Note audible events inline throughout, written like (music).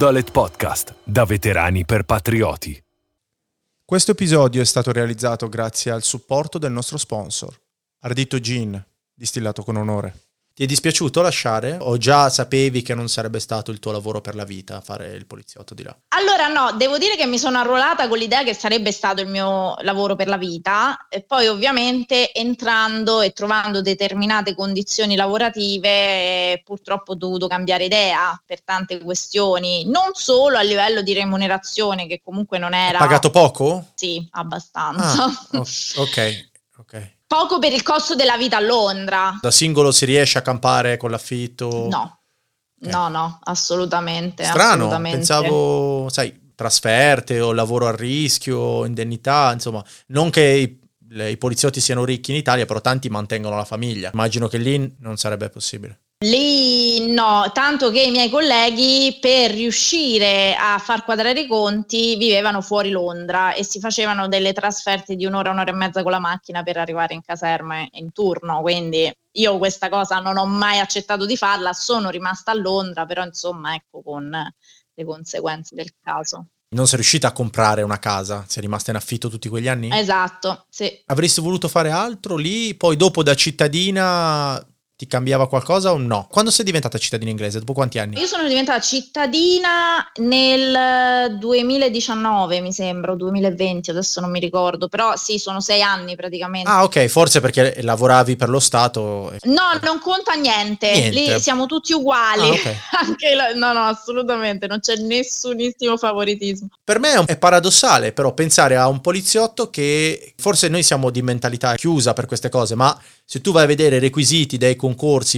Dolet Podcast, da veterani per patrioti. Questo episodio è stato realizzato grazie al supporto del nostro sponsor, Ardito Gin, distillato con onore. Ti è dispiaciuto lasciare o già sapevi che non sarebbe stato il tuo lavoro per la vita fare il poliziotto di là? Allora no, devo dire che mi sono arruolata con l'idea che sarebbe stato il mio lavoro per la vita e poi ovviamente entrando e trovando determinate condizioni lavorative purtroppo ho dovuto cambiare idea per tante questioni, non solo a livello di remunerazione che comunque non era... Pagato poco? Sì, abbastanza. Ah, ok, ok. Poco per il costo della vita a Londra. Da singolo si riesce a campare con l'affitto? No, Ok. no, no, assolutamente. Strano, assolutamente. pensavo, sai, trasferte o lavoro a rischio, indennità, insomma, non che i, i poliziotti siano ricchi in Italia, però tanti mantengono la famiglia. Immagino che lì non sarebbe possibile. Lì no, tanto che i miei colleghi per riuscire a far quadrare i conti vivevano fuori Londra e si facevano delle trasferte di un'ora, un'ora e mezza con la macchina per arrivare in caserma in turno. Quindi io questa cosa non ho mai accettato di farla, sono rimasta a Londra, però insomma ecco con le conseguenze del caso. Non sei riuscita a comprare una casa, sei rimasta in affitto tutti quegli anni? Esatto, sì. Avresti voluto fare altro lì? Poi dopo da cittadina ti cambiava qualcosa o no? Quando sei diventata cittadina inglese? Dopo quanti anni? Io sono diventata cittadina nel 2019, mi sembra, o 2020, adesso non mi ricordo, però sì, sono sei anni praticamente. Ah ok, forse perché lavoravi per lo Stato. No, non conta niente. Niente. lì siamo tutti uguali. Ah, ok. (laughs) Anche la- no, no, assolutamente, non c'è nessunissimo favoritismo. Per me è paradossale però pensare a un poliziotto che forse noi siamo di mentalità chiusa per queste cose, ma se tu vai a vedere i requisiti dei concorsi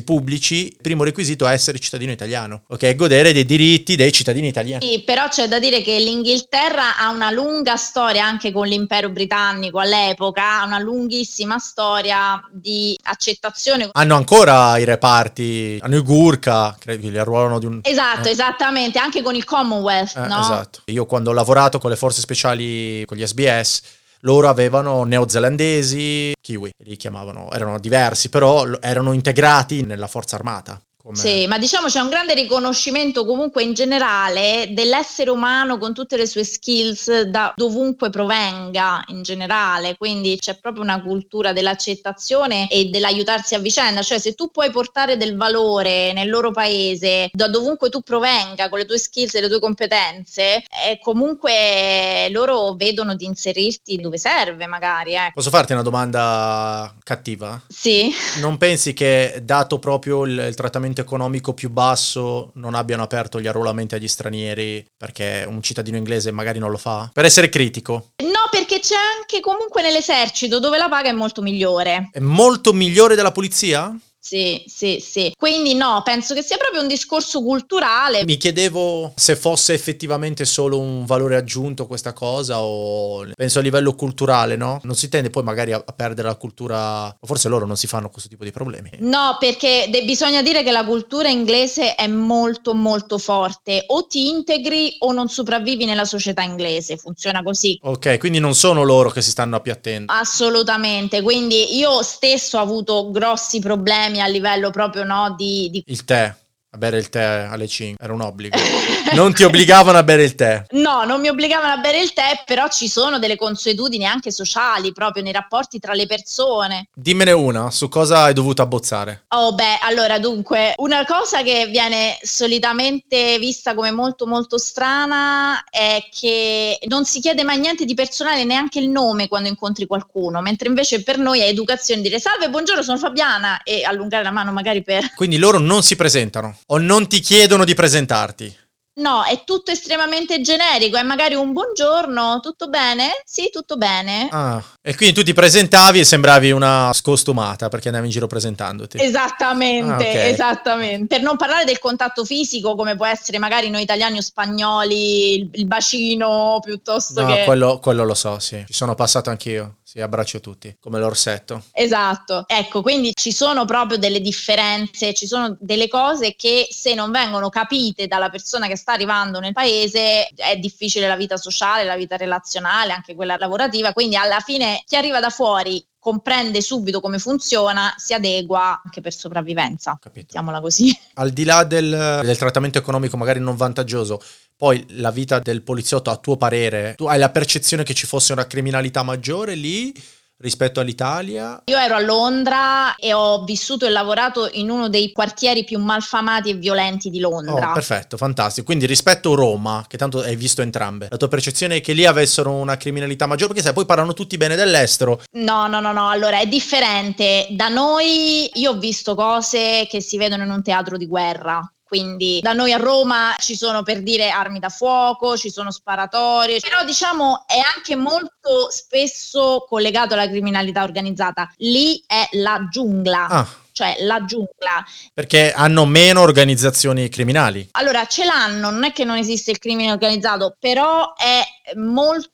pubblici, il primo requisito è essere cittadino italiano, ok? Godere dei diritti dei cittadini italiani. Sì, però c'è da dire che l'Inghilterra ha una lunga storia anche con l'impero britannico all'epoca, ha una lunghissima storia di accettazione. Hanno ancora i reparti, hanno i Gurkha, credo che li arruolano di un... Esatto, eh. esattamente, anche con il Commonwealth, Eh, no? Esatto. Io quando ho lavorato con le forze speciali, con gli SBS, loro avevano neozelandesi, kiwi, li chiamavano, erano diversi, però erano integrati nella forza armata. Sì, ma diciamo c'è un grande riconoscimento comunque in generale dell'essere umano con tutte le sue skills da dovunque provenga in generale, quindi c'è proprio una cultura dell'accettazione e dell'aiutarsi a vicenda, cioè se tu puoi portare del valore nel loro paese da dovunque tu provenga con le tue skills e le tue competenze, eh, comunque loro vedono di inserirti dove serve magari, ecco. Posso farti una domanda cattiva? Sì. Non pensi che, dato proprio il, il trattamento economico più basso, non abbiano aperto gli arruolamenti agli stranieri perché un cittadino inglese magari non lo fa? Per essere critico, No, perché c'è anche comunque nell'esercito dove la paga è molto migliore. è molto migliore della polizia? Sì, sì, sì. Quindi no, penso che sia proprio un discorso culturale. Mi chiedevo se fosse effettivamente solo un valore aggiunto questa cosa o penso a livello culturale, no? Non si tende poi magari a, perdere la cultura, forse loro non si fanno questo tipo di problemi. No, perché de- bisogna dire che la cultura inglese è molto molto forte. O ti integri o non sopravvivi nella società inglese. Funziona così. Ok, quindi non sono loro che si stanno appiattendo. Assolutamente. Quindi io stesso ho avuto grossi problemi a livello proprio no, di, di Il tè, a bere il tè alle 5, era un obbligo. (laughs) (laughs) Non ti obbligavano a bere il tè. No, non mi obbligavano a bere il tè, però ci sono delle consuetudini anche sociali, proprio nei rapporti tra le persone. Dimmene una, su cosa hai dovuto abbozzare? Oh, beh, allora dunque, una cosa che viene solitamente vista come molto molto strana è che non si chiede mai niente di personale, neanche il nome quando incontri qualcuno, mentre invece per noi è educazione dire salve, buongiorno, sono Fabiana e allungare la mano magari per... Quindi loro non si presentano o non ti chiedono di presentarti. No, è tutto estremamente generico, è magari un buongiorno, tutto bene? Sì, tutto bene. Ah, e quindi tu ti presentavi e sembravi una scostumata perché andavi in giro presentandoti. Esattamente, Ah, ok. esattamente. Per non parlare del contatto fisico, come può essere magari noi italiani o spagnoli, il, il bacino piuttosto No, che. quello, quello lo so, sì. Ci sono passato anch'io. Sì, abbraccio tutti, come l'orsetto. Esatto, ecco, quindi ci sono proprio delle differenze, ci sono delle cose che se non vengono capite dalla persona che sta arrivando nel paese è difficile la vita sociale, la vita relazionale, anche quella lavorativa, quindi alla fine chi arriva da fuori comprende subito come funziona, si adegua anche per sopravvivenza. Capito. Così. (laughs) Al di là del, del trattamento economico magari non vantaggioso, poi la vita del poliziotto, a tuo parere, tu hai la percezione che ci fosse una criminalità maggiore lì rispetto all'Italia? Io ero a Londra e ho vissuto e lavorato in uno dei quartieri più malfamati e violenti di Londra. Oh, perfetto, fantastico. Quindi rispetto a Roma, che tanto hai visto entrambe, la tua percezione è che lì avessero una criminalità maggiore? Perché sai, poi parlano tutti bene dell'estero. No, no, no, no, allora è differente. Da noi io ho visto cose che si vedono in un teatro di guerra. Quindi da noi a Roma ci sono per dire armi da fuoco, ci sono sparatorie, però diciamo è anche molto spesso collegato alla criminalità organizzata. Lì è la giungla. Ah, Cioè la giungla. perché hanno meno organizzazioni criminali. Allora ce l'hanno, non è che non esiste il crimine organizzato, però è molto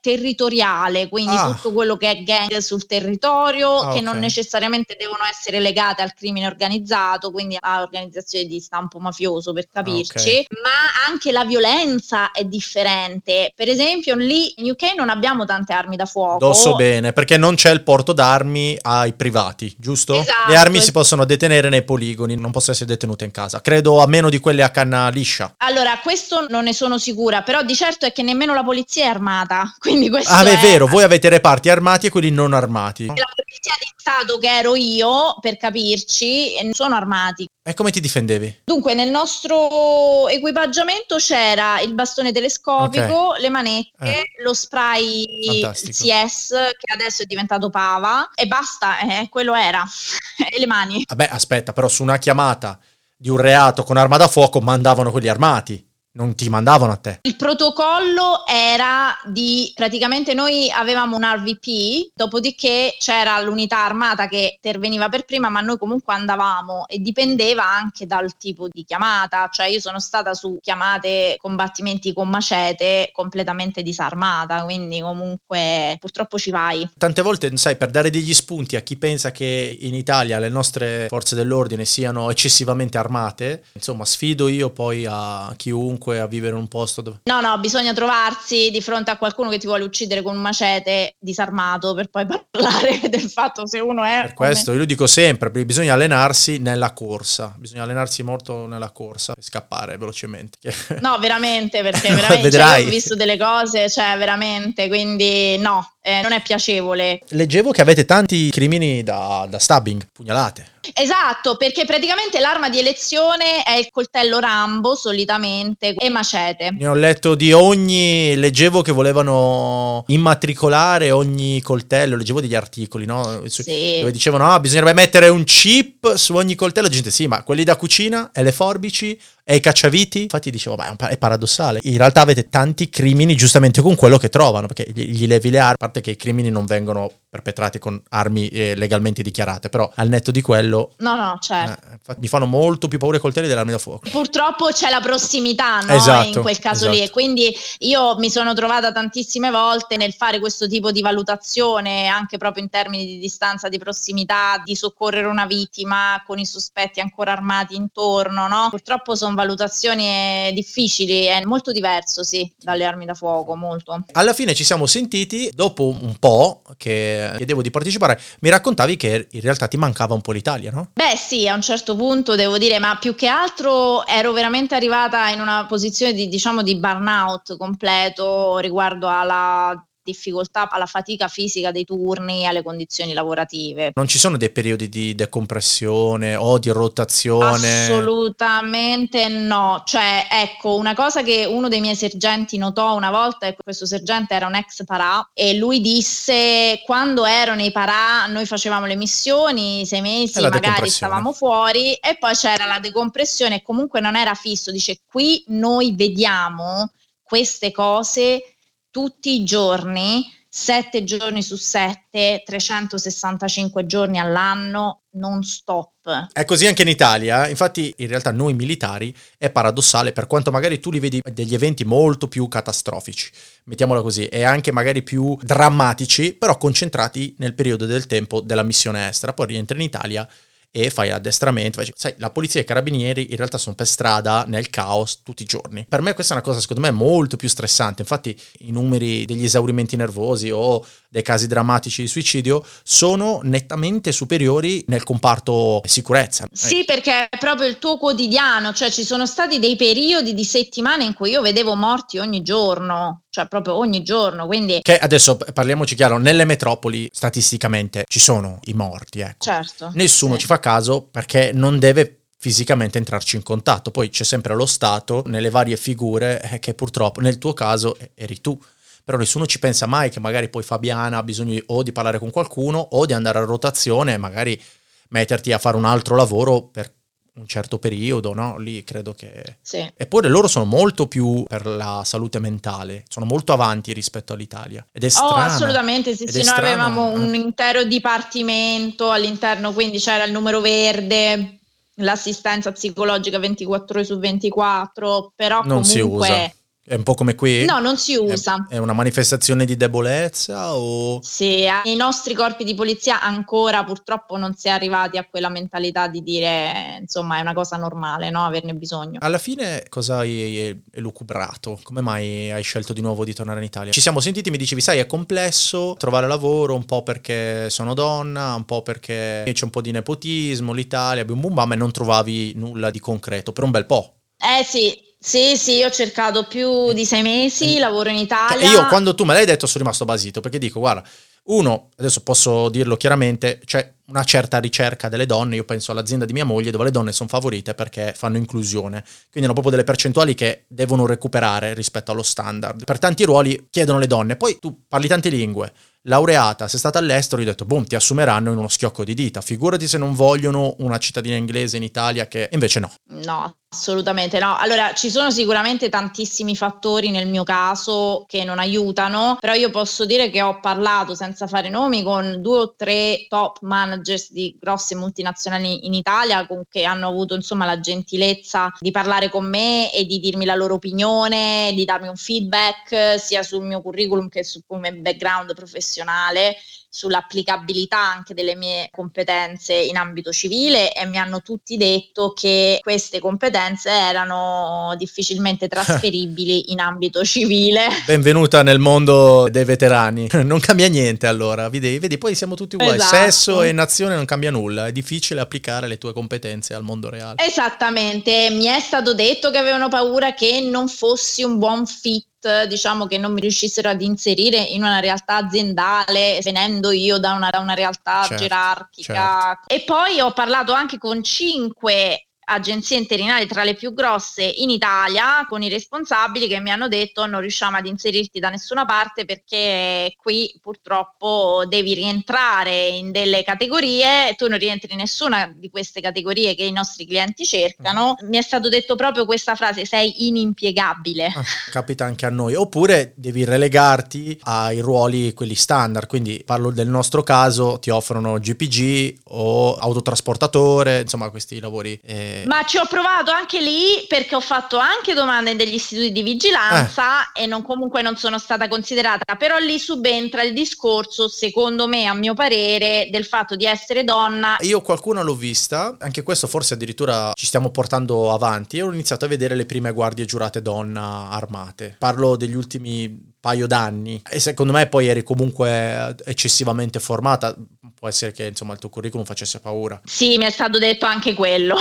territoriale, quindi Ah. tutto quello che è gang sul territorio, Ah, che ok. non necessariamente devono essere legate al crimine organizzato, quindi a organizzazioni di stampo mafioso per capirci, ok. ma anche la violenza è differente. Per esempio, lì in UK non abbiamo tante armi da fuoco. Dosso bene, perché non c'è il porto d'armi ai privati, giusto? Esatto. Le armi si possono detenere nei poligoni, non possono essere detenute in casa. Credo a meno di quelle a canna liscia. Allora, questo non ne sono sicura, però di certo è che nemmeno la polizia è armata, (laughs) quindi questo Ah, è è vero, voi avete reparti armati e quelli non armati. La polizia di Stato che ero io, per capirci, non sono armati. E come ti difendevi? Dunque, nel nostro equipaggiamento c'era il bastone telescopico, le manette, Eh. lo spray Fantastico. CS, che adesso è diventato Pava, e basta, eh, quello era. (laughs) e le mani. Vabbè, aspetta, però su una chiamata di un reato con arma da fuoco mandavano quelli armati, non ti mandavano a te. Il protocollo era di praticamente noi avevamo un RVP, dopodiché c'era l'unità armata che interveniva per prima, ma noi comunque andavamo e dipendeva anche dal tipo di chiamata, cioè io sono stata su chiamate combattimenti con macete completamente disarmata, quindi comunque purtroppo ci vai. Tante volte, sai, per dare degli spunti a chi pensa che in Italia le nostre forze dell'ordine siano eccessivamente armate, insomma, sfido io poi a chiunque a vivere in un posto dove... No, no, bisogna trovarsi di fronte a qualcuno che ti vuole uccidere con un macete disarmato per poi (laughs) parlare del fatto se uno è... Per questo io lo dico sempre, bisogna allenarsi nella corsa, bisogna allenarsi molto nella corsa e scappare velocemente. No, veramente, perché (laughs) veramente cioè, ho visto delle cose, cioè veramente, quindi no, eh, non è piacevole. Leggevo che avete tanti crimini da, da stabbing, pugnalate. Esatto, perché praticamente l'arma di elezione è il coltello Rambo solitamente e macete. Ne ho letto di ogni, leggevo che volevano immatricolare ogni coltello, leggevo degli articoli, no? Sì. Dove dicevano, ah, bisognerebbe mettere un chip su ogni coltello. Gente, sì, ma quelli da cucina e le forbici e i cacciaviti? Infatti dicevo, ma è, paradossale. In realtà avete tanti crimini giustamente con quello che trovano, perché gli, gli levi le armi, a parte che i crimini non vengono perpetrati con armi eh, legalmente dichiarate, però al netto di quello... No, no, certo. eh, mi fanno molto più paura i coltelli delle armi da fuoco. Purtroppo c'è la prossimità no? Esatto, in quel caso lì esatto. e quindi io mi sono trovata tantissime volte nel fare questo tipo di valutazione anche proprio in termini di distanza di prossimità, di soccorrere una vittima con i sospetti ancora armati intorno, no? Purtroppo sono valutazioni eh, difficili, è molto diverso sì dalle armi da fuoco, molto. Alla fine ci siamo sentiti, dopo un po' che chiedevo di partecipare, mi raccontavi che in realtà ti mancava un po' l'Italia, no? Beh sì, a un certo punto devo dire, ma più che altro ero veramente arrivata in una posizione di, diciamo, di burnout completo riguardo alla difficoltà, alla fatica fisica dei turni, alle condizioni lavorative. Non ci sono dei periodi di decompressione o di rotazione? Assolutamente no, cioè ecco una cosa che uno dei miei sergenti notò una volta, ecco, questo sergente era un ex parà e lui disse quando ero nei parà noi facevamo le missioni, sei mesi E magari stavamo fuori e poi c'era la decompressione e comunque non era fisso, dice qui noi vediamo queste cose tutti i giorni, sette giorni su sette, 365 giorni all'anno, non stop. È così anche in Italia, infatti in realtà noi militari è paradossale per quanto magari tu li vedi degli eventi molto più catastrofici, mettiamola così, e anche magari più drammatici, però concentrati nel periodo del tempo della missione estera, poi rientri in Italia e fai addestramento. Sai, la polizia e i carabinieri in realtà sono per strada nel caos tutti i giorni. Per me questa è una cosa secondo me molto più stressante. Infatti i numeri degli esaurimenti nervosi o dei casi drammatici di suicidio sono nettamente superiori nel comparto sicurezza. Sì, perché è proprio il tuo quotidiano, cioè ci sono stati dei periodi di settimane in cui io vedevo morti ogni giorno, cioè proprio ogni giorno, quindi... Che adesso parliamoci chiaro, nelle metropoli statisticamente ci sono i morti, ecco. Certo. Nessuno sì. ci fa caso perché non deve fisicamente entrarci in contatto. Poi c'è sempre lo Stato nelle varie figure eh, che purtroppo nel tuo caso eri tu però nessuno ci pensa mai che magari poi Fabiana ha bisogno di, o di parlare con qualcuno o di andare a rotazione e magari metterti a fare un altro lavoro per un certo periodo, no? Lì credo che... Sì. Eppure loro sono molto più per la salute mentale, sono molto avanti rispetto all'Italia. Ed è strano. Oh, assolutamente, sì, sì, noi avevamo eh. un intero dipartimento all'interno, quindi c'era il numero verde, l'assistenza psicologica 24 ore su 24, però non comunque... si usa è un po' come qui? No, non si usa. È, una manifestazione di debolezza o... Sì, nei nostri corpi di polizia ancora purtroppo non si è arrivati a quella mentalità di dire, insomma, è una cosa normale, no? Averne bisogno. Alla fine cosa hai elucubrato? Come mai hai scelto di nuovo di tornare in Italia? Ci siamo sentiti, mi dicevi, sai, è complesso trovare lavoro, un po' perché sono donna, un po' perché c'è un po' di nepotismo, l'Italia, bim bum bam, e non trovavi nulla di concreto per un bel po'. Eh sì, sì, sì, ho cercato più di sei mesi, lavoro in Italia. E io quando tu me l'hai detto sono rimasto basito perché dico, guarda, uno, adesso posso dirlo chiaramente, c'è una certa ricerca delle donne, io penso all'azienda di mia moglie dove le donne sono favorite perché fanno inclusione, quindi hanno proprio delle percentuali che devono recuperare rispetto allo standard. Per tanti ruoli chiedono le donne, poi tu parli tante lingue, laureata, sei stata all'estero, gli ho detto, boom, ti assumeranno in uno schiocco di dita. Figurati se non vogliono una cittadina inglese in Italia che invece no. No, assolutamente no. Allora, ci sono sicuramente tantissimi fattori nel mio caso che non aiutano, però io posso dire che ho parlato senza fare nomi con due o tre top managers di grosse multinazionali in Italia con, che hanno avuto insomma la gentilezza di parlare con me e di dirmi la loro opinione, di darmi un feedback sia sul mio curriculum che sul mio background professionale professionale sull'applicabilità anche delle mie competenze in ambito civile e mi hanno tutti detto che queste competenze erano difficilmente (laughs) trasferibili in ambito civile. Benvenuta nel mondo dei veterani. (laughs) Non cambia niente allora, vedi, vedi poi siamo tutti uguali. Esatto. Sesso e nazione non cambia nulla, è difficile applicare le tue competenze al mondo reale. Esattamente, mi è stato detto che avevano paura che non fossi un buon fit diciamo che non mi riuscissero ad inserire in una realtà aziendale venendo io da una, da una realtà certo, gerarchica certo. e poi ho parlato anche con cinque agenzie interinali tra le più grosse in Italia con i responsabili che mi hanno detto non riusciamo ad inserirti da nessuna parte perché qui purtroppo devi rientrare in delle categorie, tu non rientri in nessuna di queste categorie che i nostri clienti cercano. Mm. Mi è stato detto proprio questa frase, sei inimpiegabile. Ah, capita anche a noi, oppure devi relegarti ai ruoli quelli standard, quindi parlo del nostro caso, ti offrono GPG o autotrasportatore, insomma questi lavori eh, ma ci ho provato anche lì perché ho fatto anche domande degli istituti di vigilanza eh. e non, comunque non sono stata considerata, però lì subentra il discorso, secondo me, a mio parere, del fatto di essere donna. Io qualcuno l'ho vista, anche questo forse addirittura ci stiamo portando avanti, e ho iniziato a vedere le prime guardie giurate donna armate. Parlo degli ultimi paio d'anni e secondo me poi eri comunque eccessivamente formata può essere che insomma il tuo curriculum facesse paura sì mi è stato detto anche quello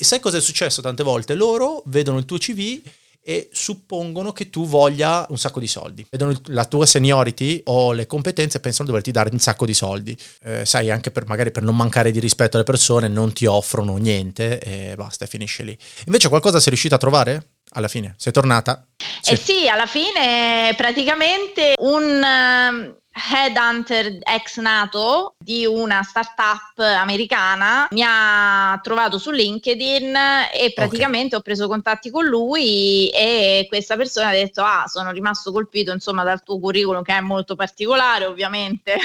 e sai cosa è successo tante volte? Loro vedono il tuo CV e suppongono che tu voglia un sacco di soldi. Vedono la tua seniority o le competenze e pensano di doverti dare un sacco di soldi. Eh, sai, anche per magari per non mancare di rispetto alle persone, non ti offrono niente e basta, finisce lì. Invece qualcosa sei riuscita a trovare? Alla fine, sei tornata? Sì. Eh sì, alla fine praticamente un headhunter ex nato di una startup americana mi ha trovato su LinkedIn e praticamente okay. ho preso contatti con lui e questa persona ha detto ah sono rimasto colpito insomma dal tuo curriculum che è molto particolare ovviamente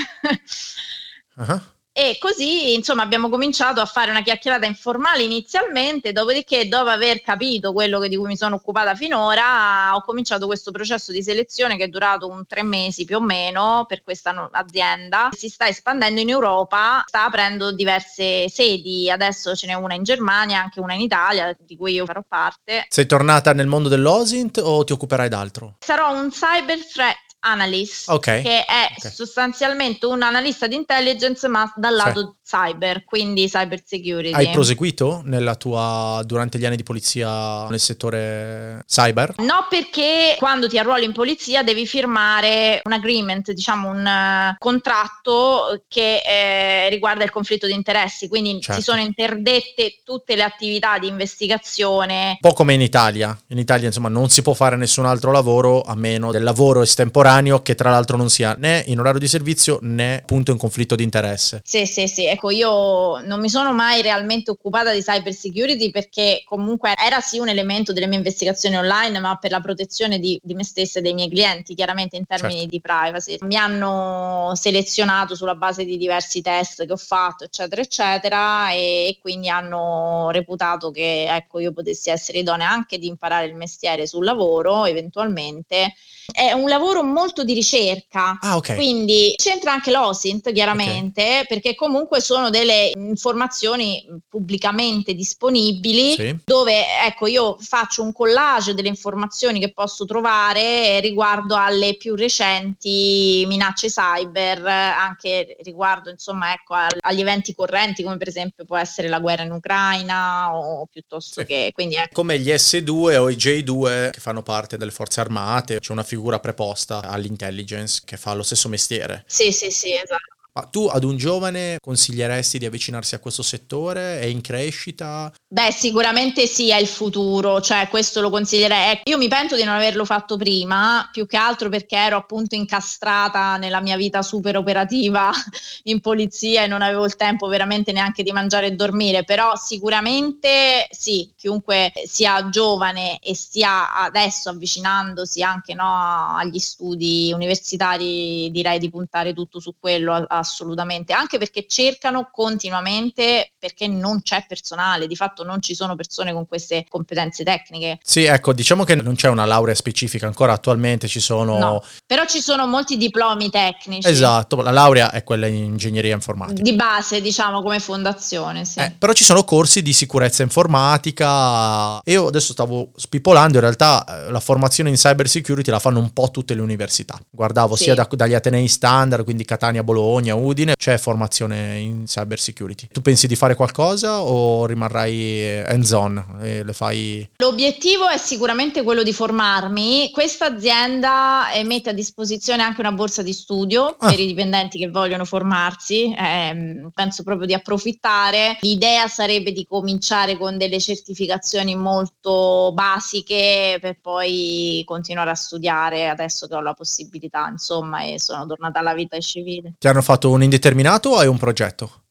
uh-huh. E così, insomma, abbiamo cominciato a fare una chiacchierata informale inizialmente, dopodiché, dopo aver capito quello di cui mi sono occupata finora, ho cominciato questo processo di selezione che è durato un tre mesi più o meno per questa azienda. Si sta espandendo in Europa, sta aprendo diverse sedi, adesso ce n'è una in Germania, anche una in Italia, di cui io farò parte. Sei tornata nel mondo dell'OSINT o ti occuperai d'altro? Sarò un cyber threat analyst, okay. che è okay. sostanzialmente un analista di intelligence ma dal lato sì. cyber, quindi cyber security. Hai proseguito nella tua, durante gli anni di polizia nel settore cyber? No, perché quando ti arruoli in polizia devi firmare un agreement, diciamo un uh, contratto che eh, riguarda il conflitto di interessi, quindi certo. si sono interdette tutte le attività di investigazione. Un po' come in Italia. In Italia insomma non si può fare nessun altro lavoro a meno del lavoro estemporaneo che tra l'altro non sia né in orario di servizio né appunto in conflitto di interesse. Sì, sì, sì, ecco io non mi sono mai realmente occupata di cyber security perché comunque era sì un elemento delle mie investigazioni online, ma per la protezione di, di me stessa e dei miei clienti, chiaramente in termini certo. di privacy. Mi hanno selezionato sulla base di diversi test che ho fatto, eccetera, eccetera, e, e quindi hanno reputato che ecco io potessi essere idonea anche di imparare il mestiere sul lavoro eventualmente. È un lavoro molto di ricerca, ah, okay. quindi c'entra anche l'OSINT chiaramente, okay. perché comunque sono delle informazioni pubblicamente disponibili sì. dove ecco io faccio un collage delle informazioni che posso trovare riguardo alle più recenti minacce cyber, anche riguardo insomma ecco agli eventi correnti come per esempio può essere la guerra in Ucraina o piuttosto sì. che quindi ecco. come gli S2 o i J2 che fanno parte delle forze armate, c'è una figura preposta all'intelligence che fa lo stesso mestiere. Sì, sì, sì, esatto. Ma tu ad un giovane consiglieresti di avvicinarsi a questo settore? È in crescita? Beh, sicuramente sì, è il futuro, cioè questo lo consiglierei. Ecco, io mi pento di non averlo fatto prima, più che altro perché ero appunto incastrata nella mia vita super operativa (laughs) in polizia e non avevo il tempo veramente neanche di mangiare e dormire, però sicuramente sì, chiunque sia giovane e stia adesso avvicinandosi anche no, agli studi universitari, direi di puntare tutto su quello assolutamente, anche perché cercano continuamente perché non c'è personale, di fatto non ci sono persone con queste competenze tecniche. Sì, ecco, diciamo che non c'è una laurea specifica, ancora attualmente ci sono... No, però ci sono molti diplomi tecnici. Esatto, la laurea è quella in ingegneria informatica. Di base, diciamo, come fondazione, sì. Eh, però ci sono corsi di sicurezza informatica. Io adesso stavo spipolando, in realtà la formazione in cyber security la fanno un po' tutte le università. Guardavo Sì. sia da- dagli Atenei standard, quindi Catania, Bologna, Udine, c'è formazione in cyber security. Tu pensi di fare qualcosa o rimarrai hands on e le fai... L'obiettivo è sicuramente quello di formarmi. Questa azienda eh, mette a disposizione anche una borsa di studio Ah. per i dipendenti che vogliono formarsi. Ehm, penso proprio di approfittare. L'idea sarebbe di cominciare con delle certificazioni molto basiche per poi continuare a studiare adesso che ho la possibilità, insomma, e sono tornata alla vita civile. Ti hanno fatto un indeterminato o hai un progetto?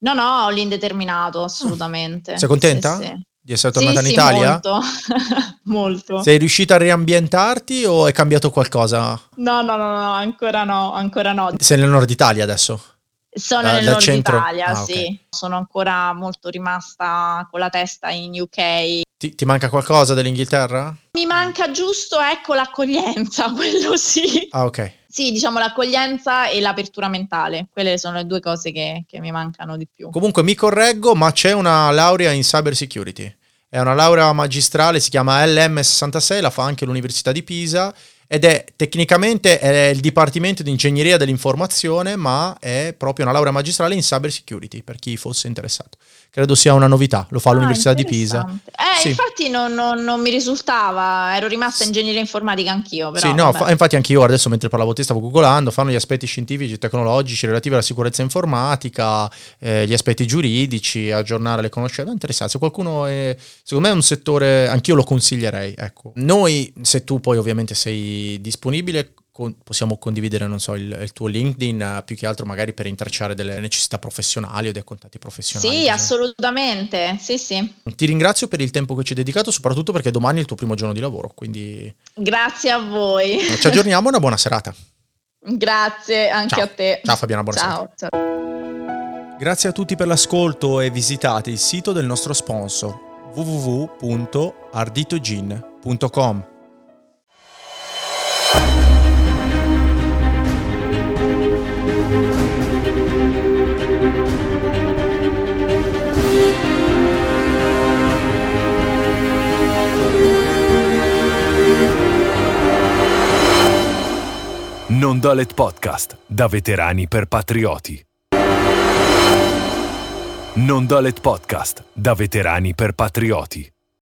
No, no, l'indeterminato, assolutamente. Sei contenta? Sì, sì. Di essere tornata Sì, in Italia? molto. (laughs) molto. Sei riuscita a riambientarti o è cambiato qualcosa? No, no, no, no, ancora no, ancora no. Sei nel nord Italia adesso? Sono Da- nel nord centro? Italia, Ah, sì. Sono ancora molto rimasta con la testa in UK. Ti, ti manca qualcosa dell'Inghilterra? Mi manca giusto, ecco, l'accoglienza, (laughs) quello sì. Ah, ok. Sì, diciamo l'accoglienza e l'apertura mentale. Quelle sono le due cose che, che mi mancano di più. Comunque mi correggo, ma c'è una laurea in cyber security. È una laurea magistrale, si chiama LM66, la fa anche l'Università di Pisa ed è tecnicamente è il Dipartimento di Ingegneria dell'Informazione, ma è proprio una laurea magistrale in cyber security, per chi fosse interessato. Credo sia una novità, lo fa l'Università Ah, di Pisa. Eh, Sì. infatti non, non- non mi risultava, ero rimasta ingegneria informatica anch'io, però sì, no, fa- infatti anche io adesso mentre parlavo te stavo googolando, fanno gli aspetti scientifici e tecnologici relativi alla sicurezza informatica, eh, gli aspetti giuridici, aggiornare le conoscenze, interessante. Se qualcuno è, secondo me è un settore, anch'io lo consiglierei, ecco. Noi, se tu poi ovviamente sei disponibile, con- possiamo condividere, non so, il, il tuo LinkedIn, eh, più che altro magari per intrecciare delle necessità professionali o dei contatti professionali. Sì, bisogna- assolutamente, sì, sì. Ti ringrazio per il tempo che ci hai dedicato, soprattutto perché domani è il tuo primo giorno di lavoro, quindi Grazie a voi. ci aggiorniamo e una buona serata. Grazie anche Ciao. a te. Ciao Fabiana, buona Ciao. ciao. Grazie a tutti per l'ascolto e visitate il sito del nostro sponsor www.arditogin.com. Non Dolet Podcast, da veterani per patrioti. Non Dolet Podcast, da veterani per patrioti.